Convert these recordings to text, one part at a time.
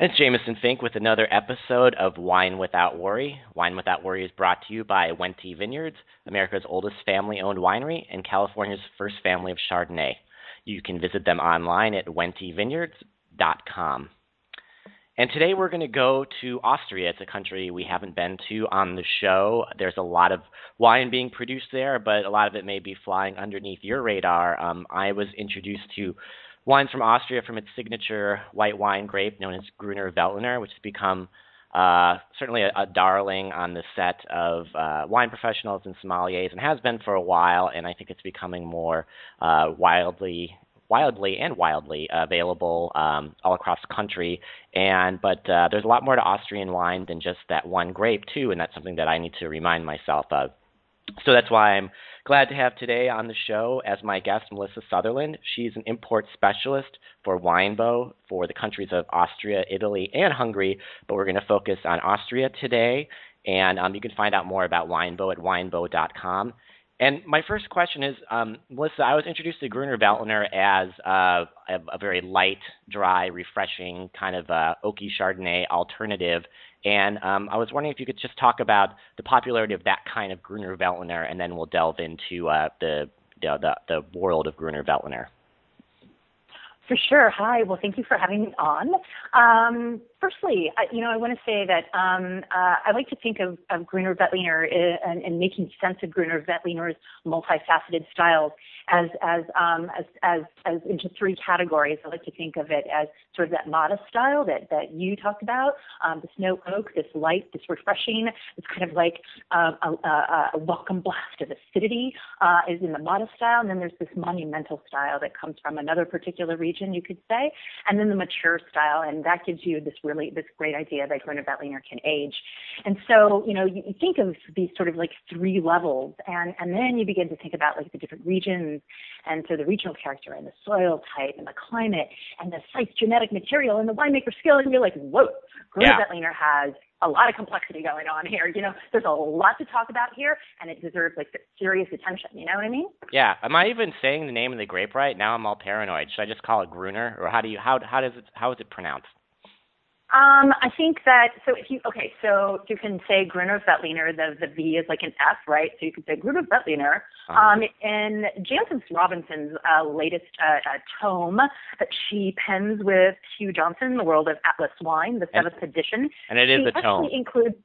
It's Jameson Fink with another episode of Wine Without Worry. Wine Without Worry is brought to you by Wente Vineyards, America's oldest family owned winery and California's first family of Chardonnay. You can visit them online at wentevineyards.com. And today we're going to go to Austria. It's a country we haven't been to on the show. There's a lot of wine being produced there, but a lot of it may be flying underneath your radar. Um, I was introduced to wines from Austria from its signature white wine grape known as Gruner Veltliner, which has become uh, certainly a, a, darling on the set of uh, wine professionals and sommeliers, and has been for a while. And I think it's becoming more uh, wildly, wildly and wildly available um, all across the country. And but uh, there's a lot more to Austrian wine than just that one grape too, and that's something that I need to remind myself of. So that's why I'm glad to have today on the show as my guest Melissa Sutherland. She's an import specialist for Winebow for the countries of Austria, Italy, and Hungary, but we're going to focus on Austria today. And um, you can find out more about Winebow at winebow.com. And my first question is, um, Melissa, I was introduced to Gruner Veltliner as uh, a, a, very light, dry, refreshing kind of uh, oaky Chardonnay alternative. And um, I was wondering if you could just talk about the popularity of that kind of Gruner Veltliner, and then we'll delve into uh, the, the, the world of Gruner Veltliner. For sure. Hi. Well, thank you for having me on. Um, firstly, I, you know, I want to say that um, uh, I like to think of, of Gruner Veltliner uh, and, and, making sense of Gruner Veltliner's multifaceted styles as as, um, as as as into three categories. I like to think of it as sort of that modest style that that you talked about, um, the snow oak, this light, this refreshing, it's kind of like uh, a, a, a, welcome blast of acidity uh, is in the modest style, and then there's this monumental style that comes from another particular region, you could say, and then the mature style, and that gives you this really really this great idea that Gruner Veltliner can age. And so, you know, you, you think of these sort of like three levels, and and then you begin to think about like the different regions, and so the regional character and the soil type and the climate and the site's genetic material and the winemaker skill, and you're like, whoa, Gruner yeah. Veltliner has a lot of complexity going on here. You know, there's a lot to talk about here, and it deserves like serious attention. You know what I mean? Yeah. Am I even saying the name of the grape right? Now I'm all paranoid. Should I just call it Gruner, or how do you how how does it how is it pronounced? Um, I think that so if you okay, so you can say Gruner Veltliner, the the V is like an F, right? So you can say Gruner Veltliner. Uh-huh. Um, in Jancis Robinson's uh, latest uh, uh, tome that she pens with Hugh Johnson, The World of Atlas Wine, the seventh and, edition. And it is a tome. Includes,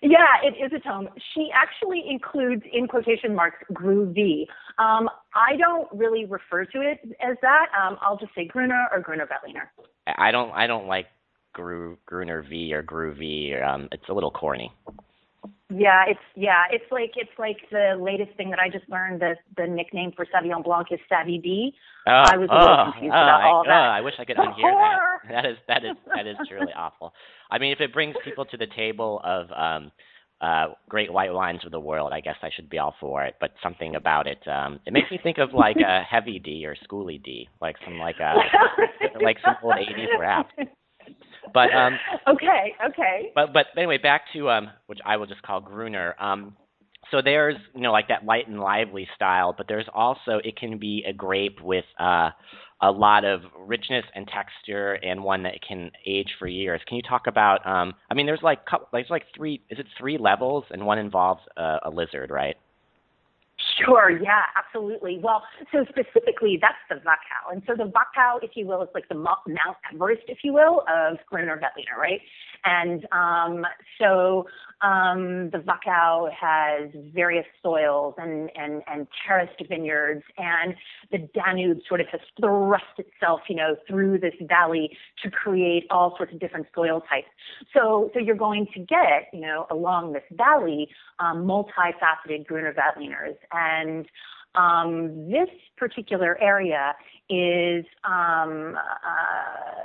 yeah, it is a tome. She actually includes in quotation marks Gru V. Um, I don't really refer to it as that. Um, I'll just say Gruner or Gruner Veltliner. I don't I don't like Gru, Gruner V or Groovy. Um, it's a little corny. Yeah, it's yeah, it's like it's like the latest thing that I just learned. The the nickname for Sauvignon Blanc is Savvy B. Oh, I was a little oh, confused oh, about I, all oh, that. I wish I could unhear that. That is that is that is truly awful. I mean, if it brings people to the table of um uh great white wines of the world, I guess I should be all for it. But something about it, um it makes me think of like a heavy D or Schoolly D, like some like a like some old eighties rap. But um, okay, okay. But but anyway, back to um, which I will just call Gruner. Um, so there's you know like that light and lively style, but there's also it can be a grape with uh, a lot of richness and texture, and one that can age for years. Can you talk about? Um, I mean, there's like couple, there's like three. Is it three levels, and one involves a, a lizard, right? Sure, yeah, absolutely. Well, so specifically, that's the Wachau. And so the Wachau, if you will, is like the Mount Everest, if you will, of Gruner Veltliner, right? And um, so um, the Wachau has various soils and, and, and terraced vineyards, and the Danube sort of has thrust itself, you know, through this valley to create all sorts of different soil types. So, so you're going to get, you know, along this valley, um, multifaceted Gruner Veltliners. And um, this particular area is um, uh,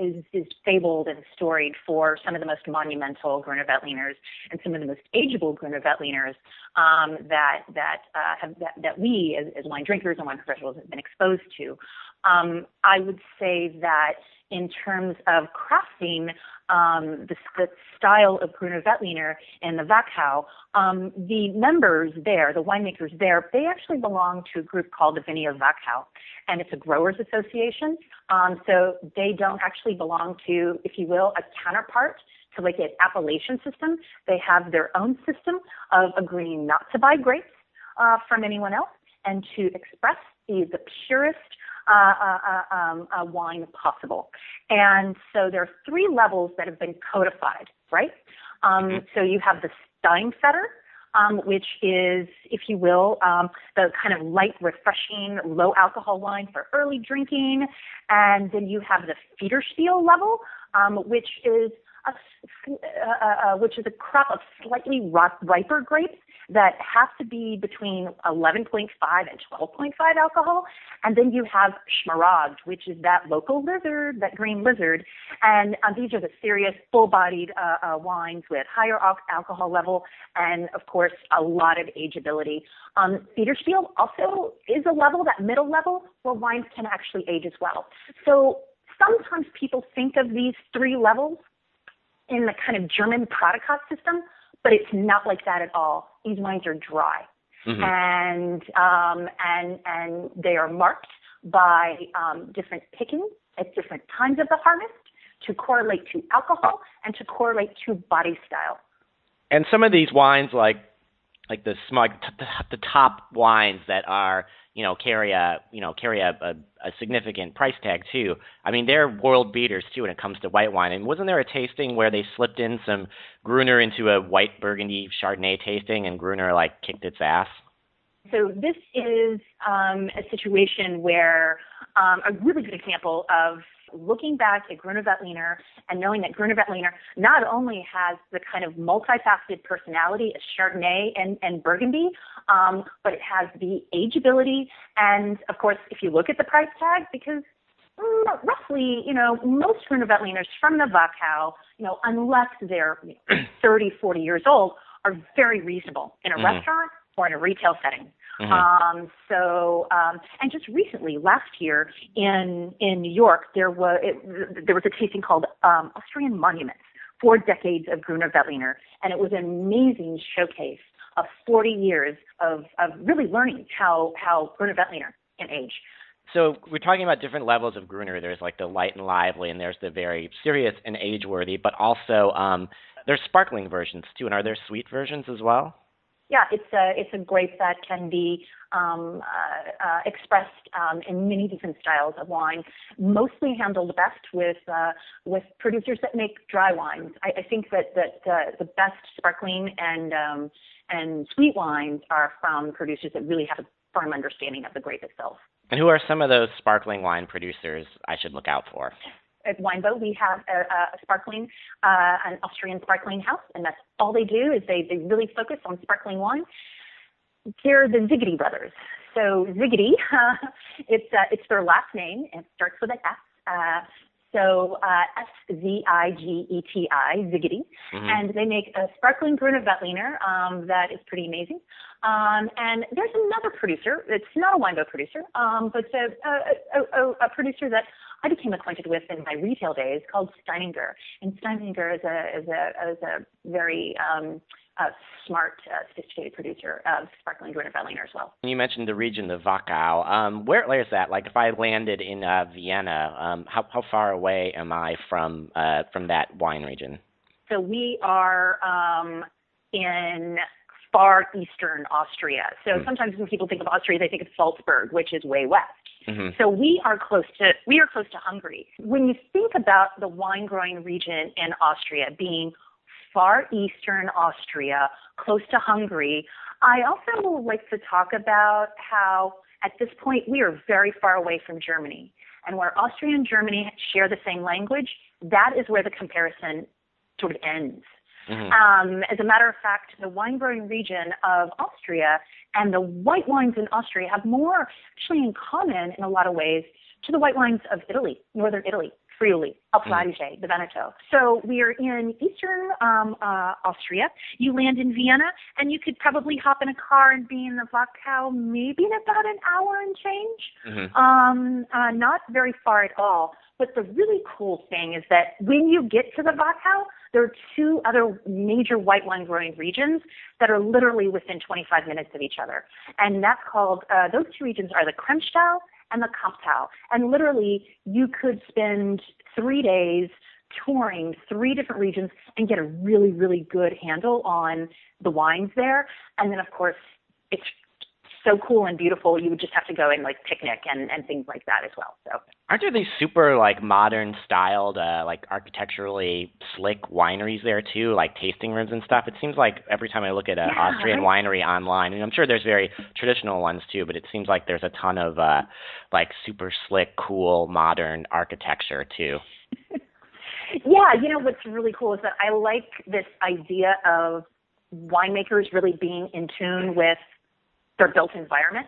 is, is fabled and storied for some of the most monumental Gruner Veltliners and some of the most ageable Gruner Veltliners um, that that uh, have that, that we as, as wine drinkers and wine professionals have been exposed to. Um, I would say that in terms of crafting um, the, the, style of Gruner Veltliner and the Wachau, um, the members there, the winemakers there, they actually belong to a group called the Vinea Wachau, and it's a growers association. Um, so they don't actually belong to, if you will, a counterpart to like an appellation system. They have their own system of agreeing not to buy grapes uh, from anyone else and to express the, the purest uh, uh, uh, um, uh, wine possible. And so there are three levels that have been codified, right? Um, mm-hmm. So you have the Steinfeder, um, which is, if you will, um, the kind of light, refreshing, low alcohol wine for early drinking. And then you have the Federspiel level, um, which is a, uh, uh, which is a crop of slightly riper grapes that have to be between 11.5 and 12.5 alcohol. And then you have Smaragd, which is that local lizard, that green lizard. And um, these are the serious, full-bodied uh, uh, wines with higher al- alcohol level and, of course, a lot of ageability. Um, Federspiel also is a level, that middle level, where wines can actually age as well. So sometimes people think of these three levels in the kind of German Prädikat system, but it's not like that at all. These wines are dry, mm-hmm. and um, and and they are marked by um, different pickings at different times of the harvest to correlate to alcohol and to correlate to body style. And some of these wines, like like the Smaragd, the top wines that are you know carry a you know carry a, a, a significant price tag too. I mean they're world beaters too when it comes to white wine. And wasn't there a tasting where they slipped in some Gruner into a white Burgundy Chardonnay tasting and Gruner like kicked its ass? So this is um, a situation where um, a really good example of looking back at Gruner Veltliner and knowing that Gruner Veltliner not only has the kind of multifaceted personality of Chardonnay and, and Burgundy, um, but it has the ageability. And of course, if you look at the price tag, because mm, roughly, you know, most Gruner Veltliners from the Wachau, you know, unless they're you know, 30, 40 years old, are very reasonable in a mm-hmm. restaurant or in a retail setting. Mm-hmm. Um, so, um, and just recently, last year in in New York, there was it, there was a tasting called um, Austrian Monuments: Four Decades of Gruner Veltliner, and it was an amazing showcase of 40 years of of really learning how how Gruner Veltliner can age. So we're talking about different levels of Gruner. There's like the light and lively, and there's the very serious and age-worthy. But also, um, there's sparkling versions too. And are there sweet versions as well? Yeah, it's a it's a grape that can be um, uh, uh, expressed um, in many different styles of wine. Mostly handled best with uh, with producers that make dry wines. I, I think that that uh, the best sparkling and um, and sweet wines are from producers that really have a firm understanding of the grape itself. And who are some of those sparkling wine producers I should look out for? At Winebow, we have a, a sparkling, uh, an Austrian sparkling house, and that's all they do is they, they really focus on sparkling wine. They're the Szigeti brothers. So Szigeti, uh, it's uh, it's their last name. It starts with an S. Uh, so uh, S Z I G E T I, Szigeti, mm-hmm. and they make a sparkling Gruner Veltliner um, that is pretty amazing. Um, and there's another producer. It's not a Winebow producer, um, but a, a, a, a producer that I became acquainted with in my retail days called Steininger. And Steininger is a is a is a very um, uh, smart, uh, sophisticated producer of sparkling Gruner Veltliner as well. And you mentioned the region, the Wachau. Um, where, where is that? Like, if I landed in uh, Vienna, um, how how far away am I from uh, from that wine region? So we are um, in far eastern Austria. So mm. sometimes when people think of Austria, they think of Salzburg, which is way west. Mm-hmm. So we are close to we are close to Hungary. When you think about the wine growing region in Austria being far eastern Austria, close to Hungary, I also would like to talk about how at this point we are very far away from Germany. And where Austria and Germany share the same language, that is where the comparison sort of ends. Mm-hmm. Um, as a matter of fact, the wine growing region of Austria and the white wines in Austria have more actually in common in a lot of ways to the white wines of Italy, northern Italy, Friuli, Alto Adige, mm. the Veneto. So we are in eastern um, uh, Austria. You land in Vienna, and you could probably hop in a car and be in the Wachau maybe in about an hour and change. Mm-hmm. Um, uh, not very far at all. But the really cool thing is that when you get to the Wachau, there are two other major white wine growing regions that are literally within 25 minutes of each other. And that's called, uh, those two regions are the Kremstal and the Kamptal. And literally, you could spend three days touring three different regions and get a really, really good handle on the wines there. And then, of course, it's so cool and beautiful. You would just have to go and like picnic and, and things like that as well. So aren't there these super like modern styled, uh, like architecturally slick wineries there too, like tasting rooms and stuff? It seems like every time I look at an yeah, Austrian right? winery online, and I'm sure there's very traditional ones too, but it seems like there's a ton of uh, like super slick, cool, modern architecture too. yeah, you know what's really cool is that I like this idea of winemakers really being in tune with their built environment.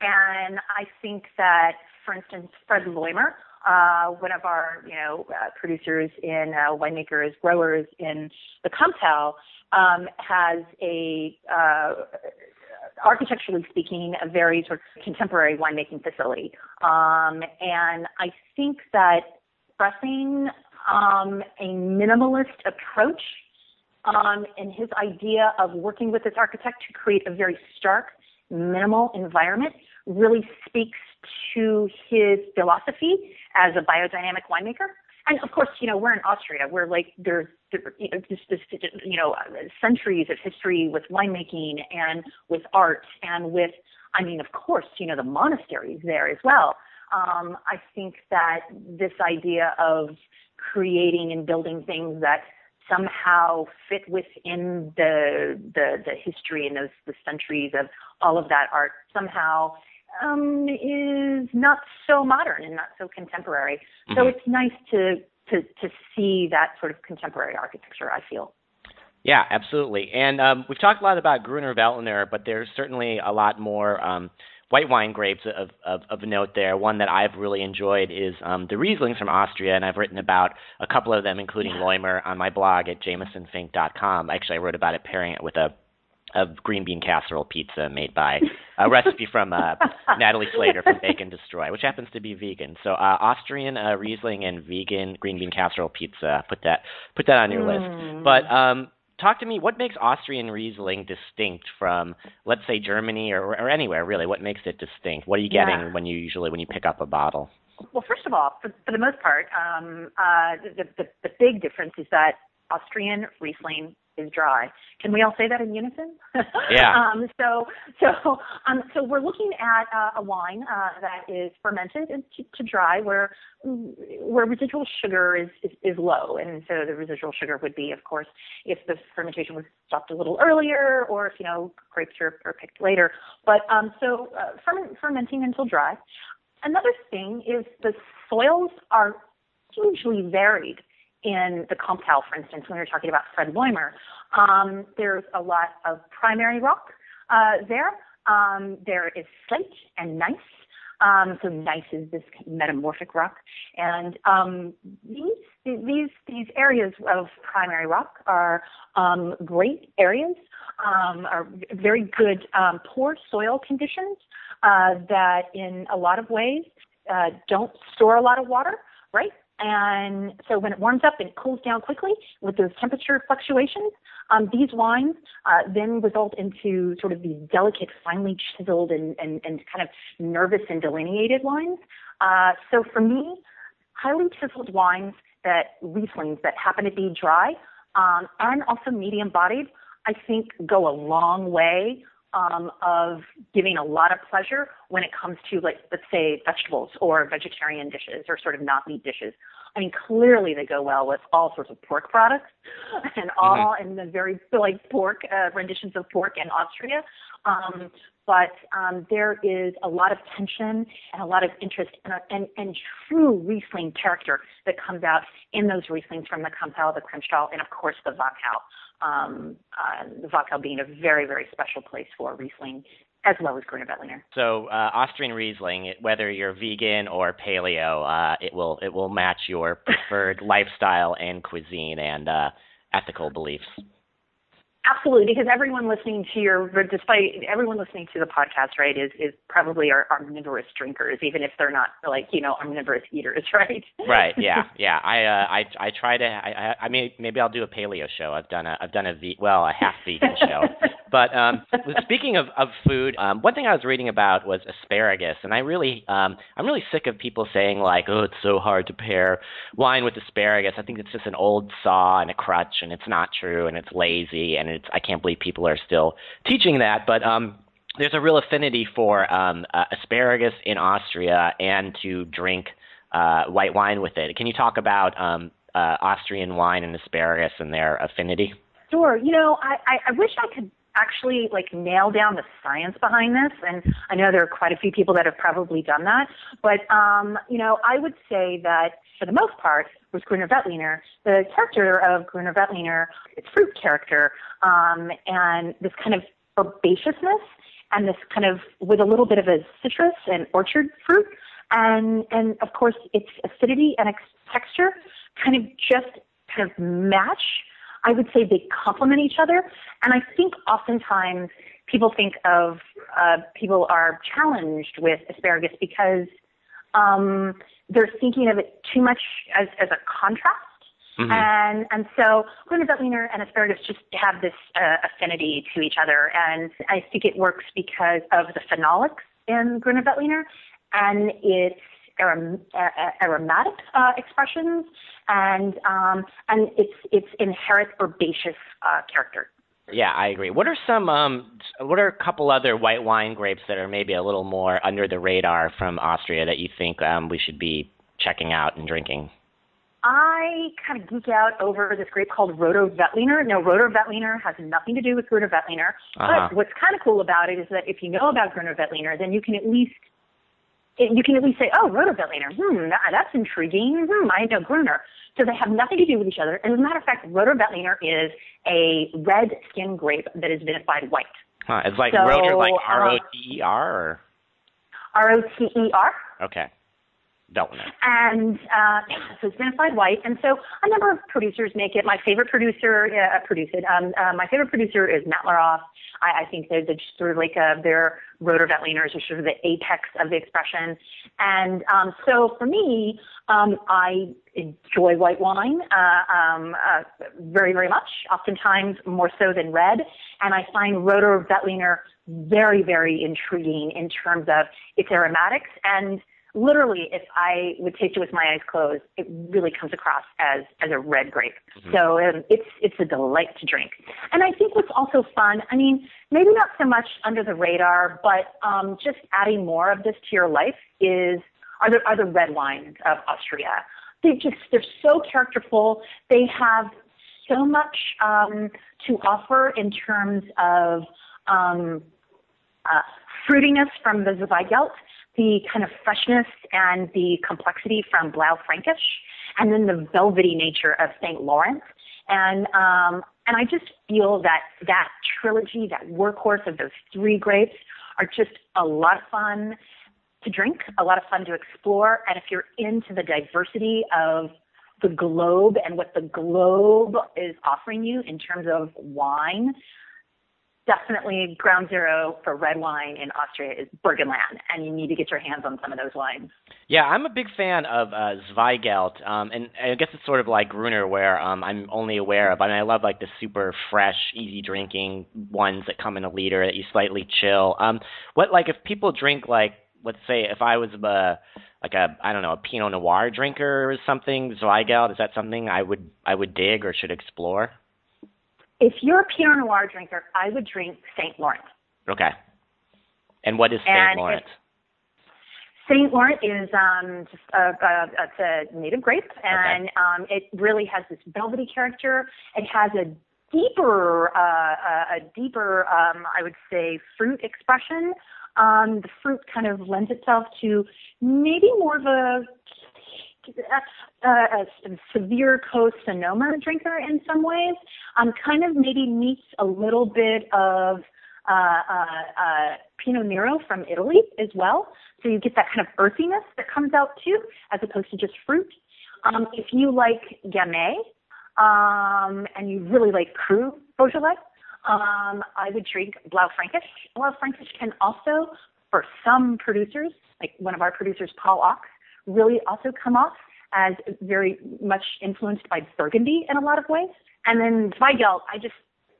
And I think that, for instance, Fred Loimer, uh, one of our, you know, uh, producers in uh, winemakers, growers in the Kamptal, um, has a, uh, architecturally speaking, a very sort of contemporary winemaking facility. Um, and I think that pressing um, a minimalist approach um, and his idea of working with this architect to create a very stark minimal environment really speaks to his philosophy as a biodynamic winemaker. And of course, you know, we're in Austria. We're like there's you know, just this, you know centuries of history with winemaking and with art and with I mean, of course, you know, the monasteries there as well. Um, I think that this idea of creating and building things that somehow fit within the the the history and those the centuries of all of that art somehow um, is not so modern and not so contemporary. Mm-hmm. So it's nice to to to see that sort of contemporary architecture. I feel. Yeah, absolutely. And um, we've talked a lot about Gruner Veltliner, but there's certainly a lot more. Um, white wine grapes of, of, of note there. One that I've really enjoyed is um, the Rieslings from Austria, and I've written about a couple of them, including yeah. Loimer, on my blog at jamesonfink.com. Actually, I wrote about it pairing it with a a green bean casserole pizza made by a recipe from uh, Natalie Slater from Bake and Destroy, which happens to be vegan. So uh, Austrian uh, Riesling and vegan green bean casserole pizza. Put that put that on your mm. list. But um, talk to me. What makes Austrian Riesling distinct from, let's say, Germany or, or anywhere really? What makes it distinct? What are you getting yeah. when you usually when you pick up a bottle? Well, first of all, for, for the most part, um, uh, the, the, the big difference is that Austrian Riesling is dry. Can we all say that in unison? Yeah. um, so so um, so we're looking at uh, a wine uh, that is fermented to, to dry, where where residual sugar is, is is low, and so the residual sugar would be, of course, if the fermentation was stopped a little earlier, or if you know grapes are, are picked later. But um, so uh, ferment, fermenting until dry. Another thing is the soils are hugely varied in the Kamptal, for instance, when we were talking about Fred Loimer, um, there's a lot of primary rock uh, there. Um, there is slate and gneiss. Um, so gneiss is this metamorphic rock, and um, these these these areas of primary rock are um, great areas, um, are very good poor soil conditions uh, that, in a lot of ways, uh, don't store a lot of water, right? And so when it warms up and it cools down quickly with those temperature fluctuations, um, these wines uh, then result into sort of these delicate, finely chiseled and, and, and kind of nervous and delineated wines. Uh, so for me, highly chiseled wines that Rieslings that happen to be dry um, and also medium bodied, I think go a long way um, of giving a lot of pleasure when it comes to like let's say vegetables or vegetarian dishes or sort of not meat dishes. I mean, clearly they go well with all sorts of pork products and all mm-hmm. and the very like pork uh, renditions of pork in Austria. Um, but um, there is a lot of tension and a lot of interest and, and, and true Riesling character that comes out in those Rieslings from the Kamptal, the Kremstal, and of course the Wachau um, uh, being a very, very special place for Riesling as well as Veltliner. So uh, Austrian Riesling, whether you're vegan or paleo, uh, it will it will match your preferred lifestyle and cuisine and uh, ethical beliefs. Absolutely, because everyone listening to your, despite everyone listening to the podcast, right, is is probably are omnivorous drinkers, even if they're not like you know omnivorous eaters, right? right. Yeah. Yeah. I uh, I I try to. I I, I mean maybe I'll do a paleo show. I've done a I've done a ve- well a half vegan show. But um, speaking of of food, um, one thing I was reading about was asparagus, and I really um I'm really sick of people saying like, oh, it's so hard to pair wine with asparagus. I think it's just an old saw and a crutch, and it's not true, and it's lazy, and it's I can't believe people are still teaching that, but um, there's a real affinity for um, uh, asparagus in Austria and to drink uh, white wine with it. Can you talk about um, uh, Austrian wine and asparagus and their affinity? Sure. You know, I, I, I wish I could actually like nail down the science behind this and I know there are quite a few people that have probably done that but um you know I would say that for the most part with Gruner Veltliner the character of Gruner Veltliner its fruit character um and this kind of herbaceousness and this kind of with a little bit of a citrus and orchard fruit and and of course its acidity and ex- texture kind of just kind of match I would say they complement each other. And I think oftentimes people think of uh, people are challenged with asparagus because um, they're thinking of it too much as, as a contrast. Mm-hmm. And and so Gruner Veltliner and asparagus just have this uh, affinity to each other, and I think it works because of the phenolics in Gruner Veltliner and its arom- aromatic uh, expressions and um, and its its inherent herbaceous uh, character. Yeah, I agree. What are some um what are a couple other white wine grapes that are maybe a little more under the radar from Austria that you think um we should be checking out and drinking? I kind of geek out over this grape called Roter Veltliner. Now, Roter Veltliner has nothing to do with Gruner Veltliner, uh-huh. but what's kind of cool about it is that if you know about Gruner Veltliner, then you can at least you can at least say, oh, Roter hmm, that, that's intriguing. Hmm, I know Gruner. So they have nothing to do with each other. And as a matter of fact, Roter is a red skin grape that is vinified white. Huh, it's like so, Roter, like R O T E R? R O T E R. Okay. And uh, so it's vinified white. And so a number of producers make it. My favorite producer uh, produce it. Um, uh, my favorite producer is Mantlerhof. I, I think they're, just sort of like a, their Roter Veltliners are sort of the apex of the expression. And um, so for me, um, I enjoy white wine uh, um, uh, very, very much, oftentimes more so than red. And I find Roter Veltliner very, very intriguing in terms of its aromatics and – literally, if I would taste it with my eyes closed, it really comes across as as a red grape. Mm-hmm. So um, it's it's a delight to drink. And I think what's also fun, I mean, maybe not so much under the radar, but um, just adding more of this to your life is are the are the red wines of Austria. They just they're so characterful. They have so much um, to offer in terms of um, uh, fruitiness from the Zweigelt the kind of freshness and the complexity from Blaufränkisch, and then the velvety nature of St. Laurent. And um, and I just feel that that trilogy, that workhorse of those three grapes, are just a lot of fun to drink, a lot of fun to explore. And if you're into the diversity of the globe and what the globe is offering you in terms of wine, definitely ground zero for red wine in Austria is Burgenland, and you need to get your hands on some of those wines. Yeah, I'm a big fan of uh, Zweigelt, um, and I guess it's sort of like Gruner, where um, I'm only aware of. I mean, I love like the super fresh, easy drinking ones that come in a liter that you slightly chill. Um, what like if people drink like let's say if I was a like a I don't know a Pinot Noir drinker or something, Zweigelt is that something I would I would dig or should explore? If you're a Pinot Noir drinker, I would drink St. Laurent. Okay. And what is St. Laurent? St. Laurent is um, just a, a, it's a native grape, and okay. um, it really has this velvety character. It has a deeper, uh, a, a deeper, um, I would say, fruit expression. Um, the fruit kind of lends itself to maybe more of a a, a severe co-Sonoma drinker in some ways, um, kind of maybe meets a little bit of uh, uh, uh, Pinot Nero from Italy as well. So you get that kind of earthiness that comes out too, as opposed to just fruit. Um, if you like Gamay, um, and you really like cru Beaujolais, um, I would drink Blaufränkisch. Blaufränkisch can also, for some producers, like one of our producers, Paul Achs, really also come off as very much influenced by Burgundy in a lot of ways. And then Zweigelt, I just,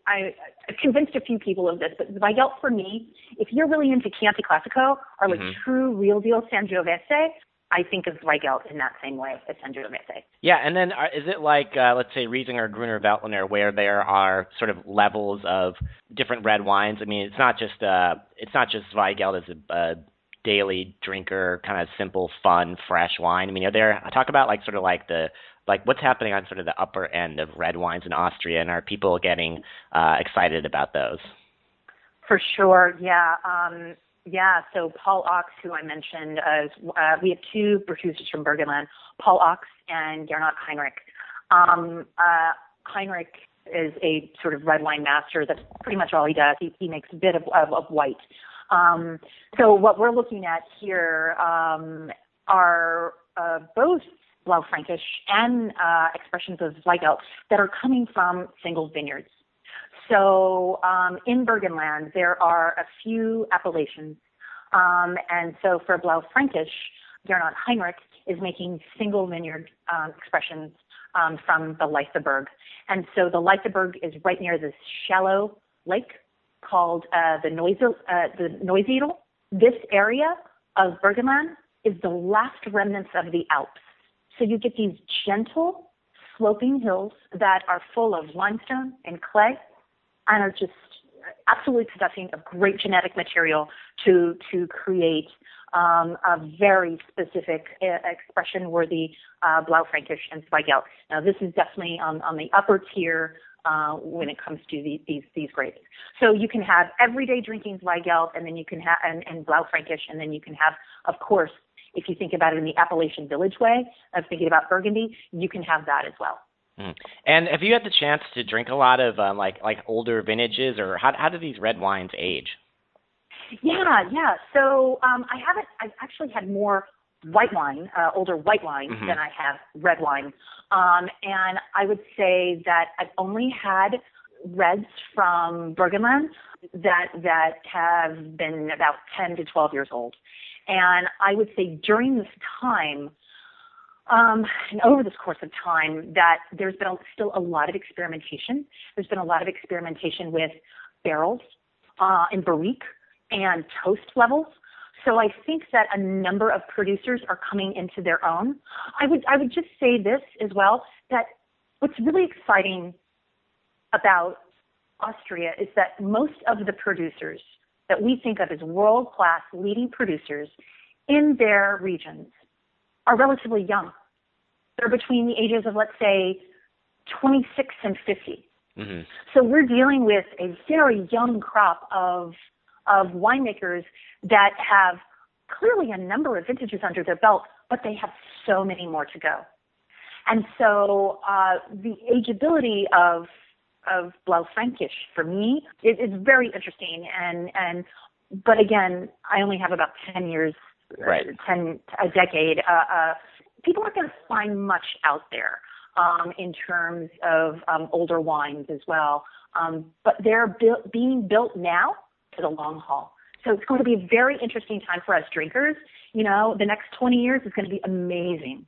I, I've convinced a few people of this, but Zweigelt for me, if you're really into Chianti Classico or like mm-hmm. true real deal Sangiovese, I think of Zweigelt in that same way as Sangiovese. Yeah, and then are, uh, is it like, uh, let's say, Riesling or Gruner Veltliner, where there are sort of levels of different red wines? I mean, it's not just uh, it's not just Zweigelt as a, a daily drinker, kind of simple, fun, fresh wine. I mean, are there? Talk about like sort of like the like what's happening on sort of the upper end of red wines in Austria, and are people getting uh, excited about those? For sure, yeah. Um, yeah, so Paul Achs, who I mentioned, uh, uh, we have two producers from Burgenland, Paul Achs and Gernot Heinrich. Um, uh, Heinrich is a sort of red wine master. That's pretty much all he does. He, he makes a bit of, of, of white. Um, so what we're looking at here um, are uh, both Blaufränkisch and uh, expressions of Zweigelt that are coming from single vineyards. So um, in Burgenland, there are a few appellations. Um, and so for Blaufränkisch, Gernot Heinrich is making single vineyard um, expressions um, from the Leithaberg. And so the Leithaberg is right near this shallow lake called uh, the, Neuse, uh, the. This area of Burgenland is the last remnants of the Alps. So you get these gentle, sloping hills that are full of limestone and clay and are just absolutely possessing of great genetic material to to create um, a very specific uh, expression-worthy uh, Blaufränkisch and Zweigelt. Now, this is definitely on, on the upper tier uh, when it comes to the, these these grapes. So you can have everyday drinking Zweigelt, and then you can have and, and Blaufränkisch, and then you can have, of course, if you think about it in the appellation Village way of thinking about Burgundy, you can have that as well. Mm. And have you had the chance to drink a lot of um, like like older vintages, or how how do these red wines age? Yeah, yeah. So um, I haven't. I've actually had more white wine, uh, older white wine, mm-hmm. than I have red wine. Um, and I would say that I've only had reds from Burgenland that that have been about 10 to 12 years old. And I would say during this time, um, and over this course of time, that there's been a, still a lot of experimentation. There's been a lot of experimentation with barrels uh, and barrique and toast levels. So I think that a number of producers are coming into their own. I would I would just say this as well that what's really exciting about Austria is that most of the producers that we think of as world class leading producers in their regions are relatively young. They're between the ages of, let's say, 26 and 50. Mm-hmm. So we're dealing with a very young crop of of winemakers that have clearly a number of vintages under their belt, but they have so many more to go. And so uh, the ageability of of Blaufränkisch for me is, is very interesting and and but again, I only have about 10 years right. 10, a decade, uh, uh, people aren't going to find much out there um, in terms of um, older wines as well. Um, but they're bu- being built now for the long haul. So it's going to be a very interesting time for us drinkers. You know, the next 20 years is going to be amazing.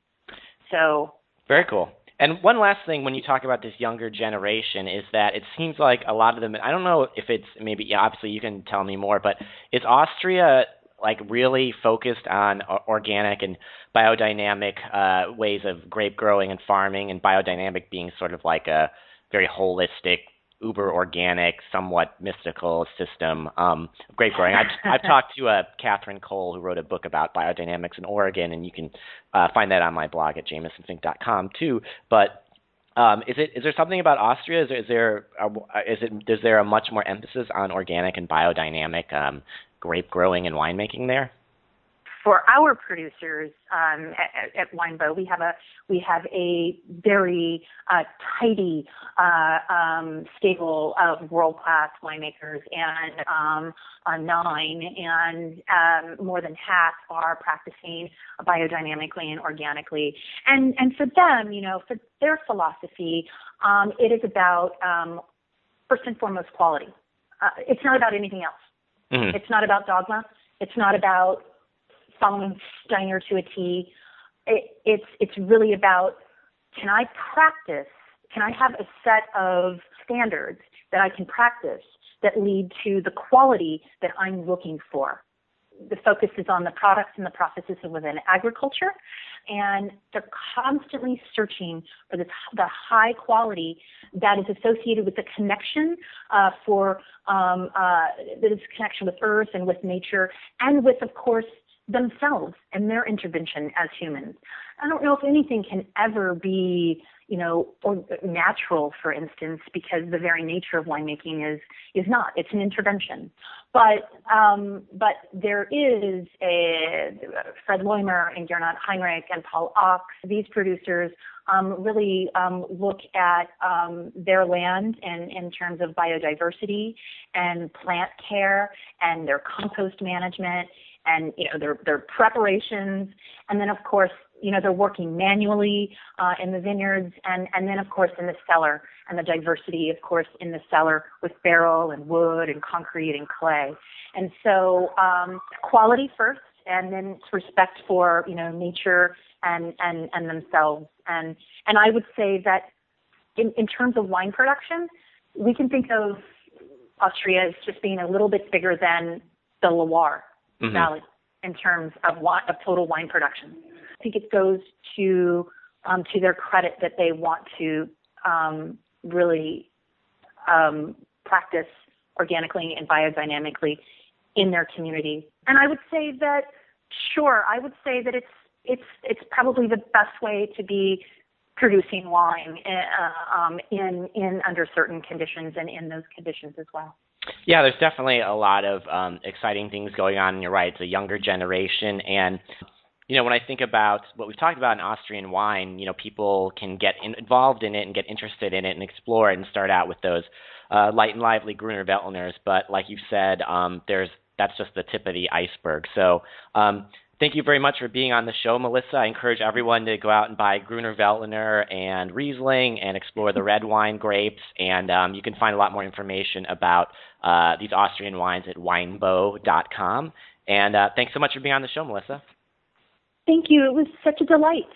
So very cool. And one last thing when you talk about this younger generation is that it seems like a lot of them I don't know if it's maybe yeah, obviously you can tell me more, but is Austria like really focused on organic and biodynamic uh, ways of grape growing and farming, and biodynamic being sort of like a very holistic, uber organic, somewhat mystical system um, of grape growing. I've, I've talked to uh, Katherine Cole, who wrote a book about biodynamics in Oregon, and you can uh, find that on my blog at jamesonfink.com too. But um, is it is there something about Austria? Is there is there, is it is there a much more emphasis on organic and biodynamic um, grape growing and winemaking there? For our producers um, at, at Winebow, we have a we have a very uh, tidy uh, um, stable of world class winemakers, and um, nine, and um, more than half are practicing biodynamically and organically. And and for them, you know, for their philosophy, um, it is about um, first and foremost quality. Uh, it's not about anything else. Mm-hmm. It's not about dogma. It's not about Steiner to a T. It, it's it's really about can I practice? Can I have a set of standards that I can practice that lead to the quality that I'm looking for? The focus is on the products and the processes within agriculture, and they're constantly searching for this, the high quality that is associated with the connection uh, for um, uh, this connection with earth and with nature, and with, of course, themselves and their intervention as humans. I don't know if anything can ever be, you know, or natural, for instance, because the very nature of winemaking is is not. It's an intervention. But um, but there is a Fred Loimer and Gernot Heinrich and Paul Achs. These producers um, really um, look at um, their land and in terms of biodiversity and plant care and their compost management and you know their their preparations, and then of course you know they're working manually uh, in the vineyards, and and then of course in the cellar. And the diversity of course in the cellar with barrel and wood and concrete and clay, and so um, quality first, and then respect for you know nature and and and themselves, and and I would say that in in terms of wine production, we can think of Austria as just being a little bit bigger than the Loire mm-hmm. In terms of wine, of total wine production. I think it goes to um, to their credit that they want to um, really um, practice organically and biodynamically in their community. And I would say that, sure, I would say that it's it's it's probably the best way to be producing wine uh, um, in in under certain conditions and in those conditions as well. Yeah, there's definitely a lot of um, exciting things going on. And you're right; it's a younger generation, and you know, when I think about what we've talked about in Austrian wine, you know, people can get in, involved in it and get interested in it and explore it and start out with those uh, light and lively Gruner Veltliners. But like you said, um, there's that's just the tip of the iceberg. So um, Thank you very much for being on the show, Melissa. I encourage everyone to go out and buy Gruner Veltliner and Riesling and explore the red wine grapes. And um, you can find a lot more information about uh, these Austrian wines at winebow.com. And uh, thanks so much for being on the show, Melissa. Thank you. It was such a delight.